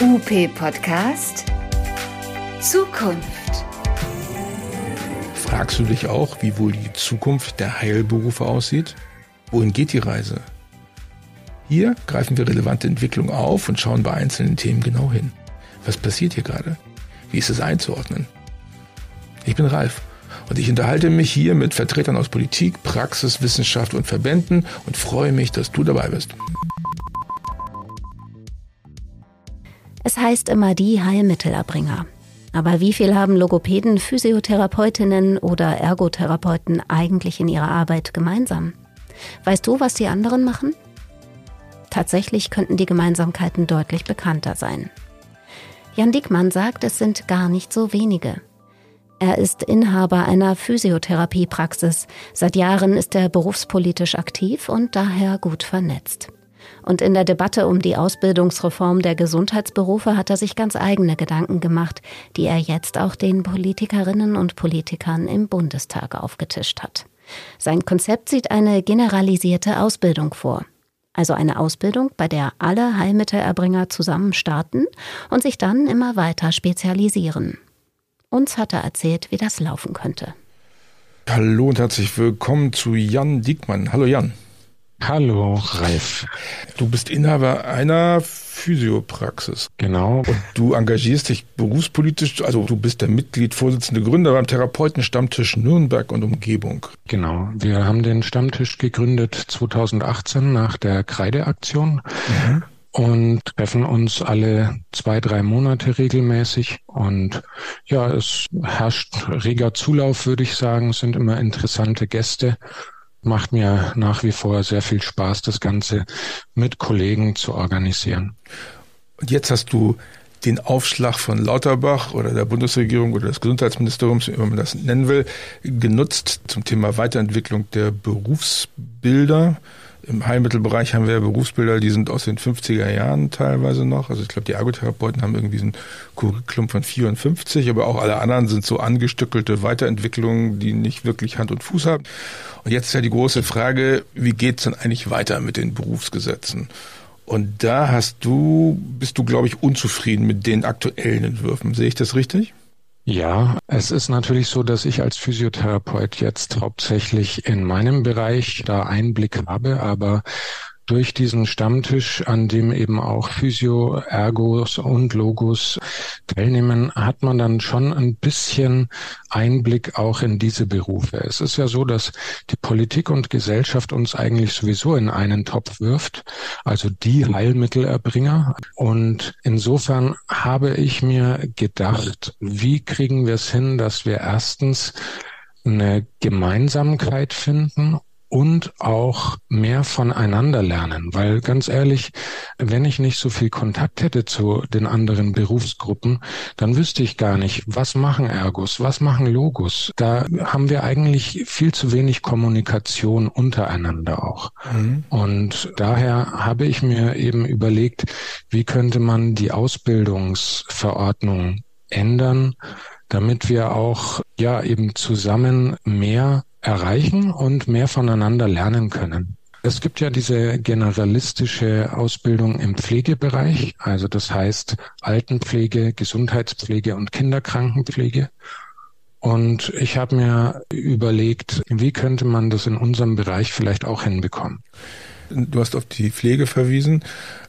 UP Podcast Zukunft. Fragst du dich auch, wie wohl die Zukunft der Heilberufe aussieht? Wohin geht die Reise? Hier greifen wir relevante Entwicklungen auf und schauen bei einzelnen Themen genau hin. Was passiert hier gerade? Wie ist es einzuordnen? Ich bin Ralf und ich unterhalte mich hier mit Vertretern aus Politik, Praxis, Wissenschaft und Verbänden und freue mich, dass du dabei bist. Heißt immer die Heilmittelerbringer. Aber wie viel haben Logopäden, Physiotherapeutinnen oder Ergotherapeuten eigentlich in ihrer Arbeit gemeinsam? Weißt du, was die anderen machen? Tatsächlich könnten die Gemeinsamkeiten deutlich bekannter sein. Jan Dickmann sagt, es sind gar nicht so wenige. Er ist Inhaber einer Physiotherapiepraxis. Seit Jahren ist er berufspolitisch aktiv und daher gut vernetzt. Und in der Debatte um die Ausbildungsreform der Gesundheitsberufe hat er sich ganz eigene Gedanken gemacht, die er jetzt auch den Politikerinnen und Politikern im Bundestag aufgetischt hat. Sein Konzept sieht eine generalisierte Ausbildung vor. Also eine Ausbildung, bei der alle Heilmittelerbringer zusammen starten und sich dann immer weiter spezialisieren. Uns hat er erzählt, wie das laufen könnte. Hallo und herzlich willkommen zu Jan Diekmann. Hallo Jan. Hallo, Ralf. Du bist Inhaber einer Physiopraxis. Genau. Und du engagierst dich berufspolitisch, also du bist der Mitglied, Vorsitzende Gründer beim Therapeutenstammtisch Nürnberg und Umgebung. Genau. Wir haben den Stammtisch gegründet 2018 nach der Kreideaktion. Mhm. Und treffen uns alle zwei, drei Monate regelmäßig. Und ja, es herrscht reger Zulauf, würde ich sagen. Es sind immer interessante Gäste macht mir nach wie vor sehr viel Spaß, das Ganze mit Kollegen zu organisieren. Und jetzt hast du den Aufschlag von Lauterbach oder der Bundesregierung oder des Gesundheitsministeriums, wie man das nennen will, genutzt zum Thema Weiterentwicklung der Berufsbilder. Im Heilmittelbereich haben wir Berufsbilder, die sind aus den 50er Jahren teilweise noch. Also ich glaube, die Ergotherapeuten haben irgendwie so ein Curriculum von 54, aber auch alle anderen sind so angestückelte Weiterentwicklungen, die nicht wirklich Hand und Fuß haben. Und jetzt ist ja die große Frage, wie geht's denn eigentlich weiter mit den Berufsgesetzen? Und da hast du, bist du, glaube ich, unzufrieden mit den aktuellen Entwürfen. Sehe ich das richtig? Ja, es ist natürlich so, dass ich als Physiotherapeut jetzt hauptsächlich in meinem Bereich da Einblick habe, aber durch diesen Stammtisch, an dem eben auch Physio, Ergos und Logos teilnehmen, hat man dann schon ein bisschen Einblick auch in diese Berufe. Es ist ja so, dass die Politik und Gesellschaft uns eigentlich sowieso in einen Topf wirft, also die Heilmittelerbringer. Und insofern habe ich mir gedacht, wie kriegen wir es hin, dass wir erstens eine Gemeinsamkeit finden und auch mehr voneinander lernen. Weil ganz ehrlich, wenn ich nicht so viel Kontakt hätte zu den anderen Berufsgruppen, dann wüsste ich gar nicht, was machen Ergos, was machen Logos. Da haben wir eigentlich viel zu wenig Kommunikation untereinander auch. Mhm. Und daher habe ich mir eben überlegt, wie könnte man die Ausbildungsverordnung ändern, damit wir auch ja eben zusammen mehr erreichen und mehr voneinander lernen können. Es gibt ja diese generalistische Ausbildung im Pflegebereich, also das heißt Altenpflege, Gesundheitspflege und Kinderkrankenpflege. Und ich habe mir überlegt, wie könnte man das in unserem Bereich vielleicht auch hinbekommen. Du hast auf die Pflege verwiesen.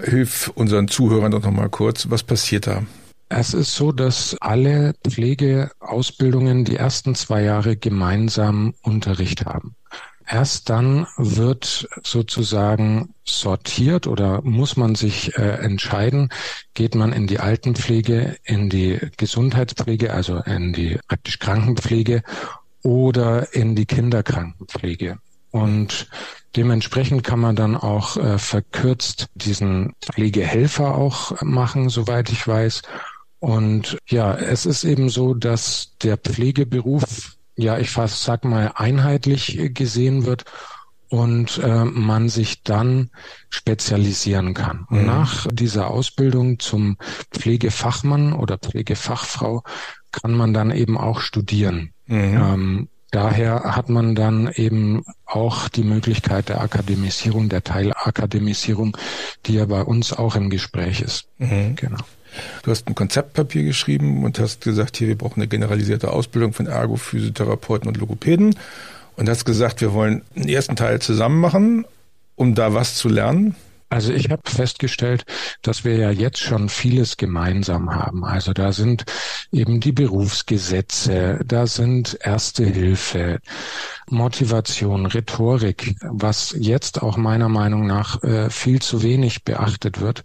Hilf unseren Zuhörern doch nochmal kurz. Was passiert da? Es ist so, dass alle Pflegeausbildungen die ersten zwei Jahre gemeinsam Unterricht haben. Erst dann wird sozusagen sortiert oder muss man sich äh, entscheiden, geht man in die Altenpflege, in die Gesundheitspflege, also in die praktisch Krankenpflege oder in die Kinderkrankenpflege. Und dementsprechend kann man dann auch äh, verkürzt diesen Pflegehelfer auch machen, soweit ich weiß. Und ja, es ist eben so, dass der Pflegeberuf, ja, ich fast sag mal, einheitlich gesehen wird und äh, man sich dann spezialisieren kann. Mhm. Nach dieser Ausbildung zum Pflegefachmann oder Pflegefachfrau kann man dann eben auch studieren. Mhm. Ähm, daher hat man dann eben auch die Möglichkeit der Akademisierung, der Teilakademisierung, die ja bei uns auch im Gespräch ist. Mhm. Genau. Du hast ein Konzeptpapier geschrieben und hast gesagt, hier, wir brauchen eine generalisierte Ausbildung von Ergo, Physiotherapeuten und Logopäden. Und hast gesagt, wir wollen einen ersten Teil zusammen machen, um da was zu lernen. Also ich habe festgestellt, dass wir ja jetzt schon vieles gemeinsam haben. Also da sind eben die Berufsgesetze, da sind Erste Hilfe, Motivation, Rhetorik, was jetzt auch meiner Meinung nach äh, viel zu wenig beachtet wird.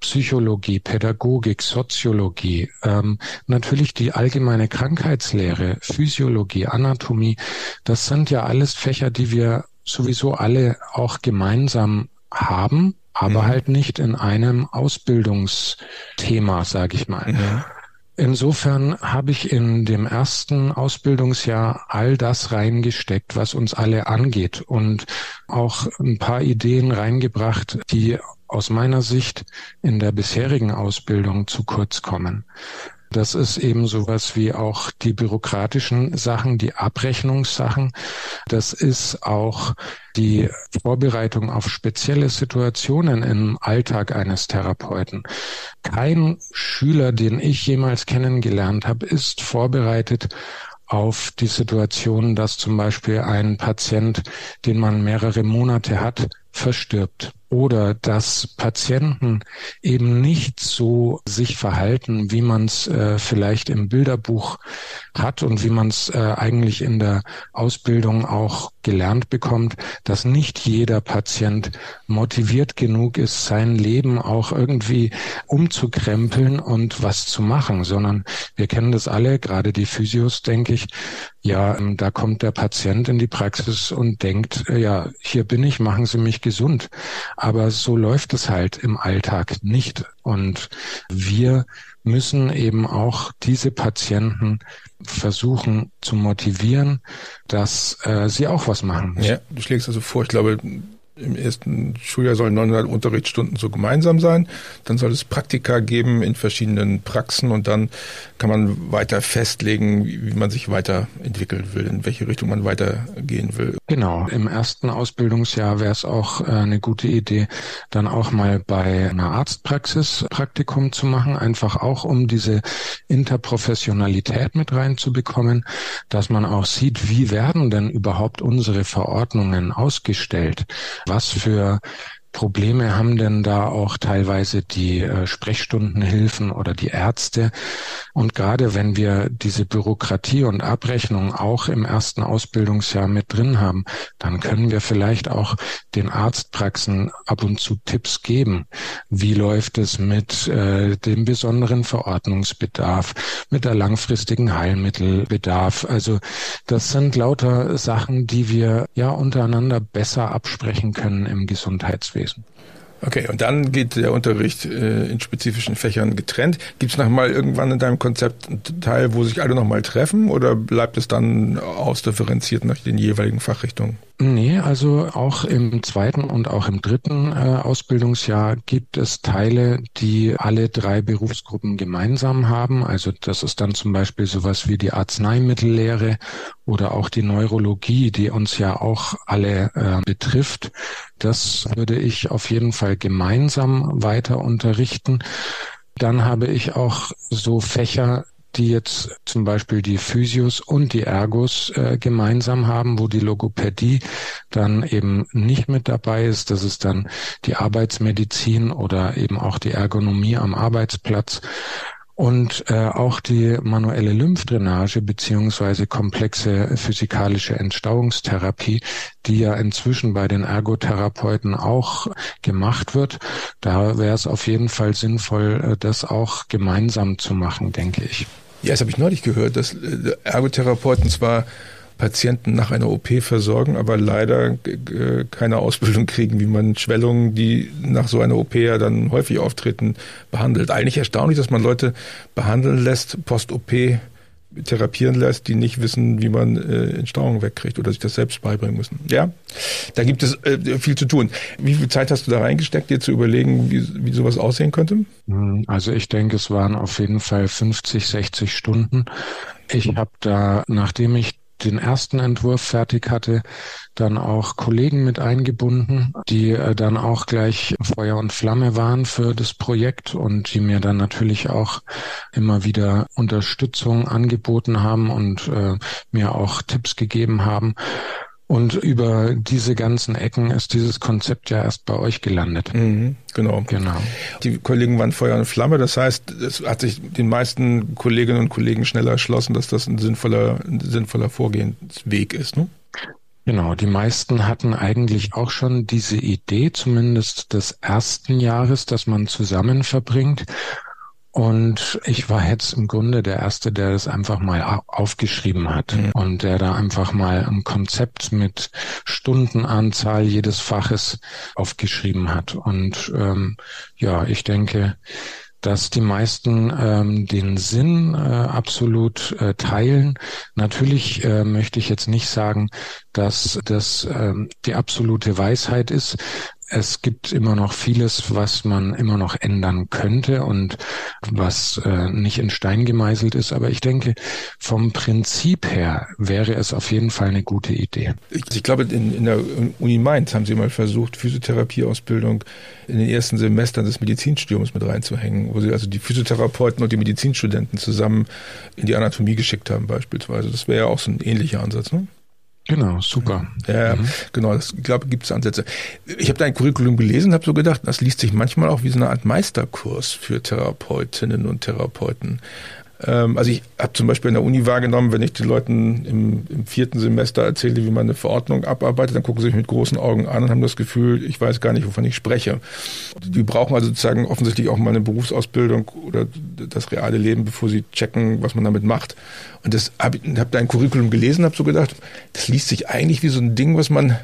Psychologie, Pädagogik, Soziologie, ähm, natürlich die allgemeine Krankheitslehre, Physiologie, Anatomie, das sind ja alles Fächer, die wir sowieso alle auch gemeinsam haben, aber mhm. halt nicht in einem Ausbildungsthema, sage ich mal. Ja. Insofern habe ich in dem ersten Ausbildungsjahr all das reingesteckt, was uns alle angeht und auch ein paar Ideen reingebracht, die aus meiner Sicht in der bisherigen Ausbildung zu kurz kommen. Das ist eben sowas wie auch die bürokratischen Sachen, die Abrechnungssachen. Das ist auch die Vorbereitung auf spezielle Situationen im Alltag eines Therapeuten. Kein Schüler, den ich jemals kennengelernt habe, ist vorbereitet auf die Situation, dass zum Beispiel ein Patient, den man mehrere Monate hat, verstirbt oder dass Patienten eben nicht so sich verhalten, wie man es äh, vielleicht im Bilderbuch hat und wie man es äh, eigentlich in der Ausbildung auch gelernt bekommt, dass nicht jeder Patient motiviert genug ist, sein Leben auch irgendwie umzukrempeln und was zu machen, sondern wir kennen das alle, gerade die Physios, denke ich, ja, ähm, da kommt der Patient in die Praxis und denkt, äh, ja, hier bin ich, machen Sie mich gesund. Aber so läuft es halt im Alltag nicht. Und wir müssen eben auch diese Patienten versuchen zu motivieren, dass äh, sie auch was machen. Ja, du schlägst also vor, ich glaube, im ersten Schuljahr sollen 900 Unterrichtsstunden so gemeinsam sein. Dann soll es Praktika geben in verschiedenen Praxen und dann kann man weiter festlegen, wie, man sich weiterentwickeln will, in welche Richtung man weitergehen will. Genau. Im ersten Ausbildungsjahr wäre es auch äh, eine gute Idee, dann auch mal bei einer Arztpraxis Praktikum zu machen, einfach auch um diese Interprofessionalität mit reinzubekommen, dass man auch sieht, wie werden denn überhaupt unsere Verordnungen ausgestellt? Was für Probleme haben denn da auch teilweise die äh, Sprechstundenhilfen oder die Ärzte? Und gerade wenn wir diese Bürokratie und Abrechnung auch im ersten Ausbildungsjahr mit drin haben, dann können wir vielleicht auch den Arztpraxen ab und zu Tipps geben. Wie läuft es mit äh, dem besonderen Verordnungsbedarf, mit der langfristigen Heilmittelbedarf? Also das sind lauter Sachen, die wir ja untereinander besser absprechen können im Gesundheitswesen gewesen. Okay, und dann geht der Unterricht äh, in spezifischen Fächern getrennt. Gibt es nochmal irgendwann in deinem Konzept einen Teil, wo sich alle nochmal treffen oder bleibt es dann ausdifferenziert nach den jeweiligen Fachrichtungen? Nee, also auch im zweiten und auch im dritten äh, Ausbildungsjahr gibt es Teile, die alle drei Berufsgruppen gemeinsam haben. Also das ist dann zum Beispiel sowas wie die Arzneimittellehre oder auch die Neurologie, die uns ja auch alle äh, betrifft. Das würde ich auf jeden Fall gemeinsam weiter unterrichten. Dann habe ich auch so Fächer, die jetzt zum Beispiel die Physios und die Ergos äh, gemeinsam haben, wo die Logopädie dann eben nicht mit dabei ist. Das ist dann die Arbeitsmedizin oder eben auch die Ergonomie am Arbeitsplatz und äh, auch die manuelle Lymphdrainage beziehungsweise komplexe physikalische Entstauungstherapie, die ja inzwischen bei den Ergotherapeuten auch gemacht wird. Da wäre es auf jeden Fall sinnvoll, äh, das auch gemeinsam zu machen, denke ich. Ja, das habe ich neulich gehört, dass äh, Ergotherapeuten zwar Patienten nach einer OP versorgen, aber leider keine Ausbildung kriegen, wie man Schwellungen, die nach so einer OP ja dann häufig auftreten, behandelt. Eigentlich erstaunlich, dass man Leute behandeln lässt, post-OP therapieren lässt, die nicht wissen, wie man äh, Entstauung wegkriegt oder sich das selbst beibringen müssen. Ja, da gibt es äh, viel zu tun. Wie viel Zeit hast du da reingesteckt, dir zu überlegen, wie, wie sowas aussehen könnte? Hm, also ich denke, es waren auf jeden Fall 50, 60 Stunden. Ich habe da, nachdem ich den ersten Entwurf fertig hatte, dann auch Kollegen mit eingebunden, die äh, dann auch gleich Feuer und Flamme waren für das Projekt und die mir dann natürlich auch immer wieder Unterstützung angeboten haben und äh, mir auch Tipps gegeben haben. Und über diese ganzen Ecken ist dieses Konzept ja erst bei euch gelandet. Mhm, genau. Genau. Die Kollegen waren Feuer und Flamme. Das heißt, es hat sich den meisten Kolleginnen und Kollegen schneller erschlossen, dass das ein sinnvoller, ein sinnvoller Vorgehensweg ist. Ne? Genau, die meisten hatten eigentlich auch schon diese Idee, zumindest des ersten Jahres, dass man zusammen verbringt. Und ich war jetzt im Grunde der Erste, der das einfach mal aufgeschrieben hat mhm. und der da einfach mal ein Konzept mit Stundenanzahl jedes Faches aufgeschrieben hat. Und ähm, ja, ich denke, dass die meisten ähm, den Sinn äh, absolut äh, teilen. Natürlich äh, möchte ich jetzt nicht sagen, dass das ähm, die absolute Weisheit ist, es gibt immer noch vieles, was man immer noch ändern könnte und was äh, nicht in Stein gemeißelt ist. Aber ich denke, vom Prinzip her wäre es auf jeden Fall eine gute Idee. Ich, ich glaube, in, in, der Uni Mainz haben sie mal versucht, Physiotherapieausbildung in den ersten Semestern des Medizinstudiums mit reinzuhängen, wo sie also die Physiotherapeuten und die Medizinstudenten zusammen in die Anatomie geschickt haben beispielsweise. Das wäre ja auch so ein ähnlicher Ansatz. Ne? Genau, super. Ja, mhm. genau, das ich glaube, gibt es Ansätze. Ich habe dein Curriculum gelesen, habe so gedacht, das liest sich manchmal auch wie so eine Art Meisterkurs für Therapeutinnen und Therapeuten. Ähm, also ich habe zum Beispiel in der Uni wahrgenommen, wenn ich den Leuten im, im, vierten Semester erzähle, wie man eine Verordnung abarbeitet, dann gucken sie sich mit großen Augen an und haben das Gefühl, ich weiß gar nicht, wovon ich spreche. Die brauchen also sozusagen offensichtlich auch mal eine Berufsausbildung oder das reale Leben, bevor sie checken, was man damit macht. Und das habe hab dein Curriculum gelesen, habe so gedacht, das liest sich eigentlich wie so ein Ding, was man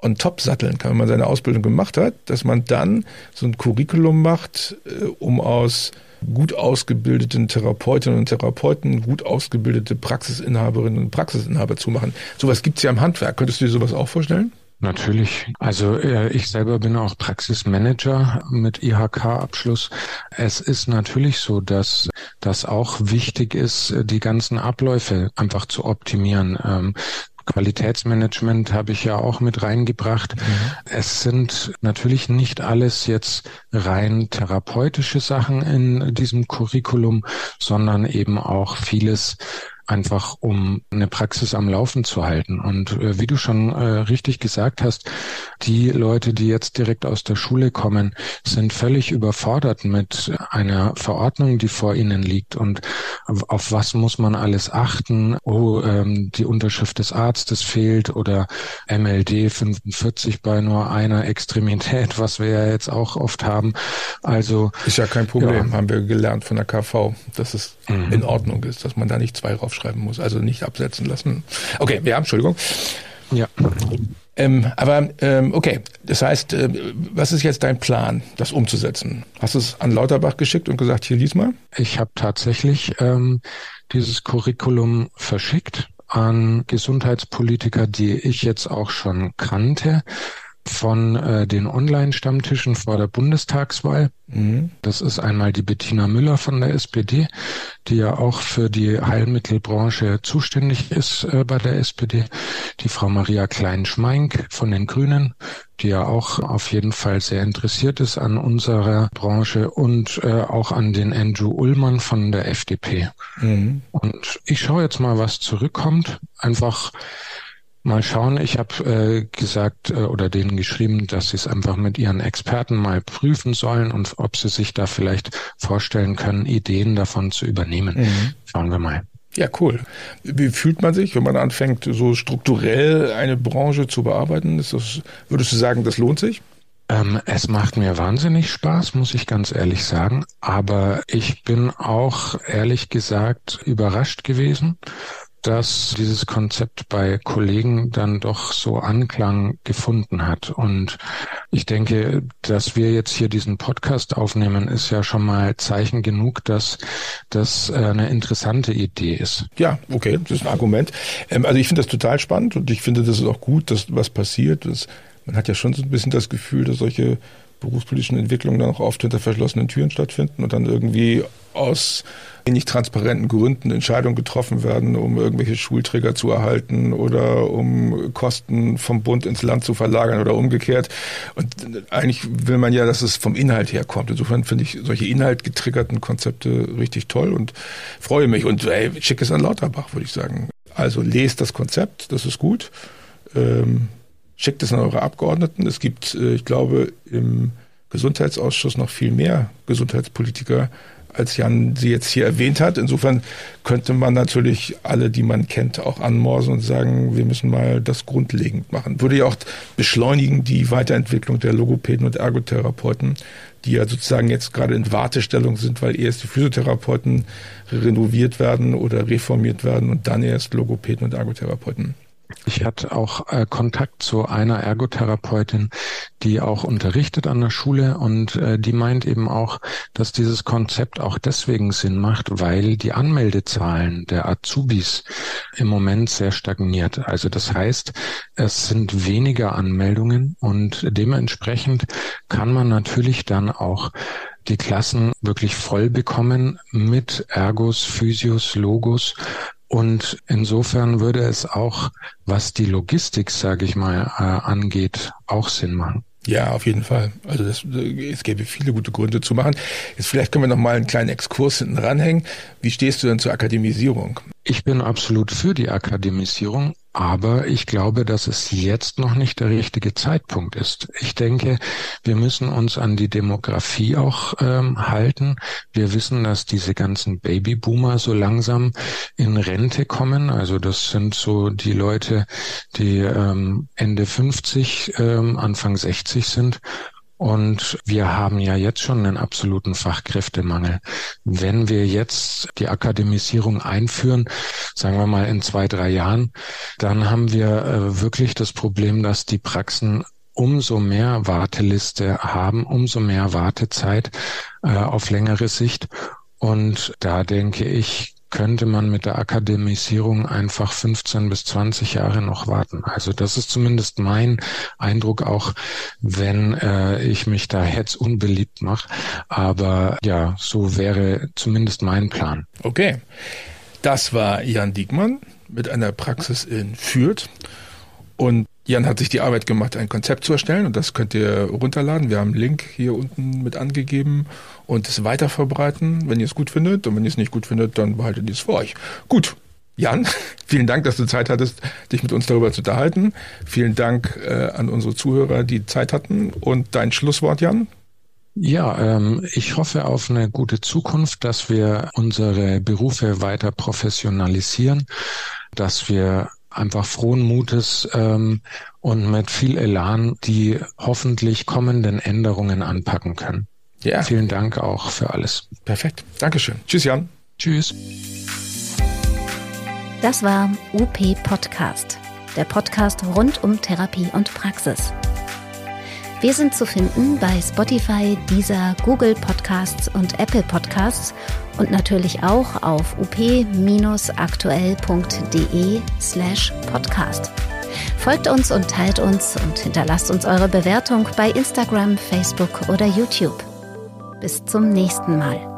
on top satteln kann, wenn man seine Ausbildung gemacht hat, dass man dann so ein Curriculum macht, äh, um aus gut ausgebildeten Therapeutinnen und Therapeuten, gut ausgebildete Praxisinhaberinnen und Praxisinhaber zu machen. Sowas gibt's ja im Handwerk. Könntest du dir sowas auch vorstellen? Natürlich. Also äh, ich selber bin auch Praxismanager mit IHK-Abschluss. Es ist natürlich so, dass das auch wichtig ist, die ganzen Abläufe einfach zu optimieren. Ähm, Qualitätsmanagement habe ich ja auch mit reingebracht. Mhm. Es sind natürlich nicht alles jetzt rein therapeutische Sachen in diesem Curriculum, sondern eben auch vieles einfach um eine Praxis am Laufen zu halten. Und äh, wie du schon äh, richtig gesagt hast, die Leute, die jetzt direkt aus der Schule kommen, sind völlig überfordert mit einer Verordnung, die vor ihnen liegt. Und auf was muss man alles achten? Oh, ähm, die Unterschrift des Arztes fehlt oder MLD 45 bei nur einer Extremität, was wir ja jetzt auch oft haben. Also ist ja kein Problem, ja. haben wir gelernt von der KV, dass es mhm. in Ordnung ist, dass man da nicht zwei raufschreiben muss, also nicht absetzen lassen. Okay, ja, Entschuldigung. Ja. Ähm, aber ähm, okay, das heißt, äh, was ist jetzt dein Plan, das umzusetzen? Hast du es an Lauterbach geschickt und gesagt, hier lies mal? Ich habe tatsächlich ähm, dieses Curriculum verschickt an Gesundheitspolitiker, die ich jetzt auch schon kannte von äh, den Online-Stammtischen vor der Bundestagswahl. Mhm. Das ist einmal die Bettina Müller von der SPD, die ja auch für die Heilmittelbranche zuständig ist äh, bei der SPD. Die Frau Maria Klein-Schmeink von den Grünen, die ja auch auf jeden Fall sehr interessiert ist an unserer Branche und äh, auch an den Andrew Ullmann von der FDP. Mhm. Und ich schaue jetzt mal, was zurückkommt. Einfach Mal schauen, ich habe äh, gesagt äh, oder denen geschrieben, dass sie es einfach mit ihren Experten mal prüfen sollen und ob sie sich da vielleicht vorstellen können, Ideen davon zu übernehmen. Mhm. Schauen wir mal. Ja, cool. Wie fühlt man sich, wenn man anfängt, so strukturell eine Branche zu bearbeiten? Das, würdest du sagen, das lohnt sich? Ähm, es macht mir wahnsinnig Spaß, muss ich ganz ehrlich sagen. Aber ich bin auch ehrlich gesagt überrascht gewesen dass dieses Konzept bei Kollegen dann doch so Anklang gefunden hat. Und ich denke, dass wir jetzt hier diesen Podcast aufnehmen, ist ja schon mal Zeichen genug, dass das eine interessante Idee ist. Ja, okay, das ist ein Argument. Ähm, also ich finde das total spannend und ich finde, das ist auch gut, dass was passiert. Man hat ja schon so ein bisschen das Gefühl, dass solche berufspolitischen Entwicklungen dann auch oft hinter verschlossenen Türen stattfinden und dann irgendwie aus nicht transparenten Gründen Entscheidungen getroffen werden, um irgendwelche Schulträger zu erhalten oder um Kosten vom Bund ins Land zu verlagern oder umgekehrt. Und eigentlich will man ja, dass es vom Inhalt her kommt. Insofern finde ich solche inhaltgetriggerten Konzepte richtig toll und freue mich. Und ey, schick es an Lauterbach, würde ich sagen. Also lest das Konzept, das ist gut. Ähm, schickt es an eure Abgeordneten. Es gibt, äh, ich glaube, im Gesundheitsausschuss noch viel mehr Gesundheitspolitiker, als Jan sie jetzt hier erwähnt hat. Insofern könnte man natürlich alle, die man kennt, auch anmorsen und sagen, wir müssen mal das grundlegend machen. Würde ja auch beschleunigen die Weiterentwicklung der Logopäden und Ergotherapeuten, die ja sozusagen jetzt gerade in Wartestellung sind, weil erst die Physiotherapeuten renoviert werden oder reformiert werden und dann erst Logopäden und Ergotherapeuten. Ich hatte auch äh, Kontakt zu einer Ergotherapeutin, die auch unterrichtet an der Schule und äh, die meint eben auch, dass dieses Konzept auch deswegen Sinn macht, weil die Anmeldezahlen der Azubis im Moment sehr stagniert. Also das heißt, es sind weniger Anmeldungen und dementsprechend kann man natürlich dann auch die Klassen wirklich voll bekommen mit Ergos, Physios, Logos und insofern würde es auch, was die Logistik, sage ich mal, äh, angeht, auch Sinn machen. Ja, auf jeden Fall. Also das, es gäbe viele gute Gründe zu machen. Jetzt vielleicht können wir noch mal einen kleinen Exkurs hinten ranhängen. Wie stehst du denn zur Akademisierung? Ich bin absolut für die Akademisierung, aber ich glaube, dass es jetzt noch nicht der richtige Zeitpunkt ist. Ich denke, wir müssen uns an die Demografie auch ähm, halten. Wir wissen, dass diese ganzen Babyboomer so langsam in Rente kommen. Also das sind so die Leute, die ähm, Ende 50, ähm, Anfang 60 sind. Und wir haben ja jetzt schon einen absoluten Fachkräftemangel. Wenn wir jetzt die Akademisierung einführen, sagen wir mal in zwei, drei Jahren, dann haben wir äh, wirklich das Problem, dass die Praxen umso mehr Warteliste haben, umso mehr Wartezeit äh, auf längere Sicht. Und da denke ich, könnte man mit der Akademisierung einfach 15 bis 20 Jahre noch warten. Also das ist zumindest mein Eindruck, auch wenn äh, ich mich da jetzt unbeliebt mache. Aber ja, so wäre zumindest mein Plan. Okay. Das war Jan Diekmann mit einer Praxis in Fürth. Und Jan hat sich die Arbeit gemacht, ein Konzept zu erstellen und das könnt ihr runterladen. Wir haben einen Link hier unten mit angegeben und es weiter verbreiten, wenn ihr es gut findet. Und wenn ihr es nicht gut findet, dann behaltet ihr es für euch. Gut. Jan, vielen Dank, dass du Zeit hattest, dich mit uns darüber zu unterhalten. Vielen Dank äh, an unsere Zuhörer, die Zeit hatten. Und dein Schlusswort, Jan? Ja, ähm, ich hoffe auf eine gute Zukunft, dass wir unsere Berufe weiter professionalisieren, dass wir einfach frohen Mutes ähm, und mit viel Elan die hoffentlich kommenden Änderungen anpacken können. Ja. Vielen Dank auch für alles. Perfekt. Dankeschön. Tschüss, Jan. Tschüss. Das war UP Podcast, der Podcast rund um Therapie und Praxis. Wir sind zu finden bei Spotify, Deezer, Google Podcasts und Apple Podcasts und natürlich auch auf up-aktuell.de slash podcast. Folgt uns und teilt uns und hinterlasst uns eure Bewertung bei Instagram, Facebook oder YouTube. Bis zum nächsten Mal.